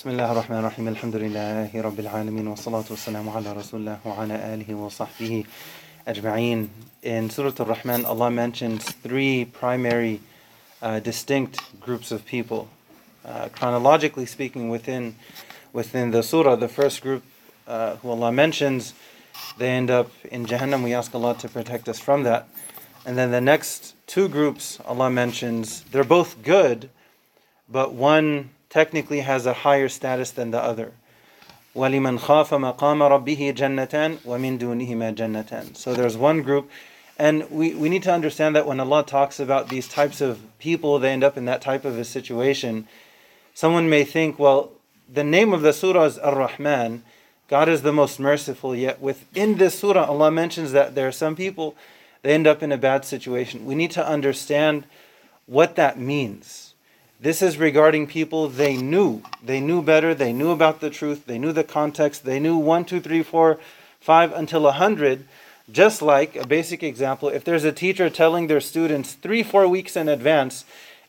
بسم الله الرحمن الرحيم الحمد لله رب العالمين والصلاة والسلام على رسول الله وعلى آله وصحبه أجمعين In Surah Al-Rahman, Allah mentions three primary uh, distinct groups of people. Uh, chronologically speaking, within within the surah, the first group uh, who Allah mentions, they end up in Jahannam. We ask Allah to protect us from that. And then the next two groups Allah mentions, they're both good, but one technically has a higher status than the other. وَلِمَنْ خَافَ مَقَامَ رَبِّهِ جَنَّتان وَمِن دُونِهِمَا جَنَّتان So there's one group, and we, we need to understand that when Allah talks about these types of people, they end up in that type of a situation. Someone may think, well, the name of the surah is Ar-Rahman. God is the most merciful, yet within this surah, Allah mentions that there are some people, they end up in a bad situation. We need to understand what that means. this is regarding people they knew. They knew better. They knew about the truth. They knew the context. They knew one, two, three, four, five until a hundred. Just like a basic example, if there's a teacher telling their students three, four weeks in advance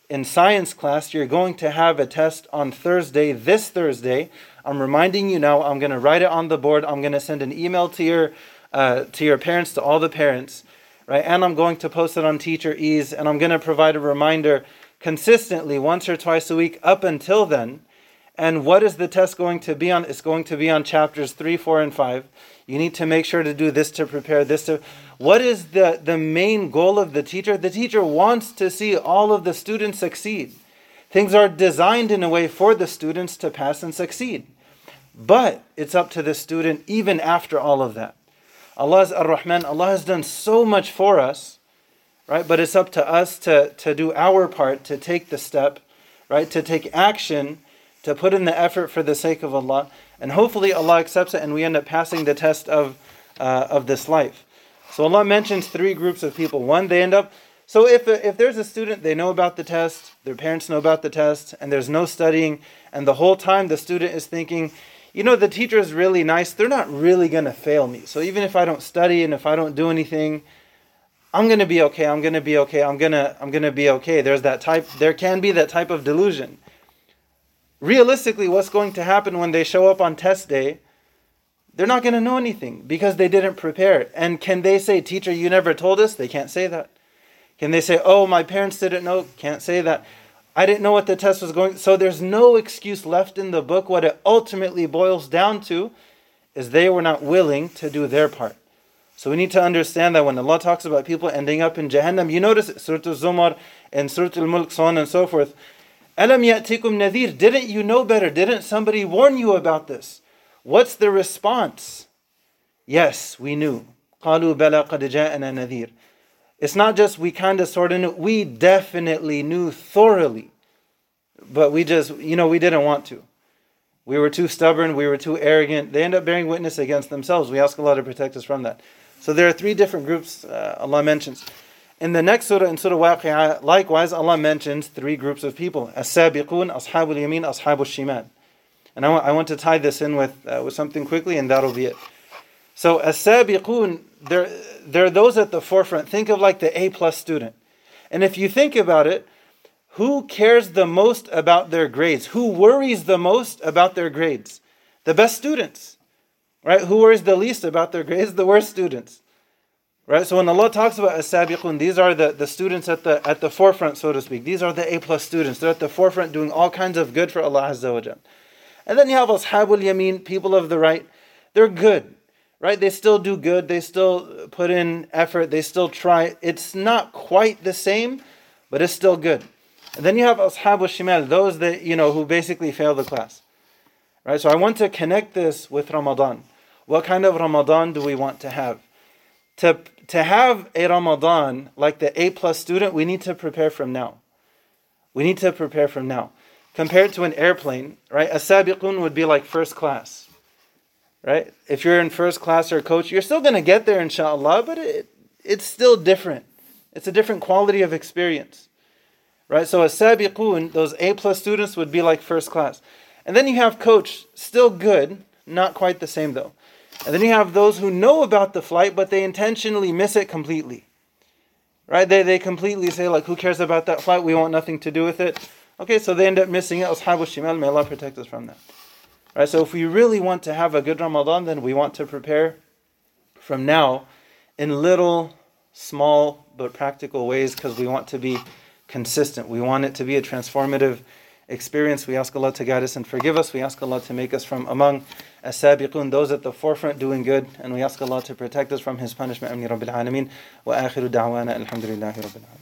in science class, you're going to have a test on Thursday, this Thursday. I'm reminding you now, I'm going to write it on the board. I'm going to send an email to your, uh, to your parents, to all the parents, right? And I'm going to post it on TeacherEase, and I'm going to provide a reminder consistently once or twice a week up until then. And what is the test going to be on? It's going to be on chapters 3, 4, and 5. You need to make sure to do this to prepare this to. What is the, the main goal of the teacher? The teacher wants to see all of the students succeed. Things are designed in a way for the students to pass and succeed. But it's up to the student even after all of that. Allah is Ar Rahman, Allah has done so much for us right? But it's up to us to, to do our part, to take the step, right? To take action, to put in the effort for the sake of Allah. And hopefully Allah accepts it and we end up passing the test of, uh, of this life. So Allah mentions three groups of people. One, they end up, so if, if there's a student, they know about the test, their parents know about the test, and there's no studying, and the whole time the student is thinking, you know, the teacher is really nice, they're not really going to fail me. So even if I don't study and if I don't do anything, I'm gonna be okay. I'm gonna be okay. I'm gonna I'm gonna be okay. There's that type. There can be that type of delusion. Realistically, what's going to happen when they show up on test day? They're not going to know anything because they didn't prepare. And can they say, "Teacher, you never told us"? They can't say that. Can they say, "Oh, my parents didn't know"? Can't say that. I didn't know what the test was going. So there's no excuse left in the book. What it ultimately boils down to is they were not willing to do their part. So we need to understand that when Allah talks about people ending up in Jahannam, you notice Surah Al-Zumar and Surah Al-Mulk, so on and so forth. Alam ya'tikum nadhir. Didn't you know better? Didn't somebody warn you about this? What's the response? Yes, we knew. قالوا بلى قد جاءنا نذير. It's not just we kind of sort of knew, we definitely knew thoroughly. But we just, you know, we didn't want to. We were too stubborn, we were too arrogant. They end up bearing witness against themselves. We ask Allah to protect us from that. So there are three different groups uh, Allah mentions. In the next surah, in Surah Waqi'ah, likewise, Allah mentions three groups of people. As-sabiqun, ashabul yamin, ashabul shimal. And I want, I want to tie this in with, uh, with something quickly, and that'll be it. So, as-sabiqun, they're, they're those at the forefront. Think of like the A-plus student. And if you think about it, who cares the most about their grades? Who worries the most about their grades? The best students. Right? Who worries the least about their grades? The worst students. Right? So when Allah talks about as-sabiqun, these are the, the students at the at the forefront, so to speak. These are the A plus students. They're at the forefront doing all kinds of good for Allah Azza wa And then you have ashabul yamin, people of the right. They're good. Right? They still do good. They still put in effort. They still try. It's not quite the same, but it's still good. And then you have ashabul shimal, those that you know who basically fail the class. Right? So I want to connect this with Ramadan. What kind of Ramadan do we want to have? To, to have a Ramadan like the A plus student, we need to prepare from now. We need to prepare from now. Compared to an airplane, right? A sabiqun would be like first class, right? If you're in first class or coach, you're still going to get there, inshallah, but it, it's still different. It's a different quality of experience, right? So a sabiqun, those A plus students would be like first class. And then you have coach, still good, not quite the same though. And then you have those who know about the flight, but they intentionally miss it completely. Right? They, they completely say, like, who cares about that flight? We want nothing to do with it. Okay, so they end up missing it. Ashabu Shimal, may Allah protect us from that. Right, so if we really want to have a good Ramadan, then we want to prepare from now in little, small, but practical ways because we want to be consistent. We want it to be a transformative experience. We ask Allah to guide us and forgive us. We ask Allah to make us from among as-sabiqun, those at the forefront doing good. And we ask Allah to protect us from His punishment. Amni Rabbil Alameen. Wa akhiru da'wana alhamdulillahi Rabbil Alameen.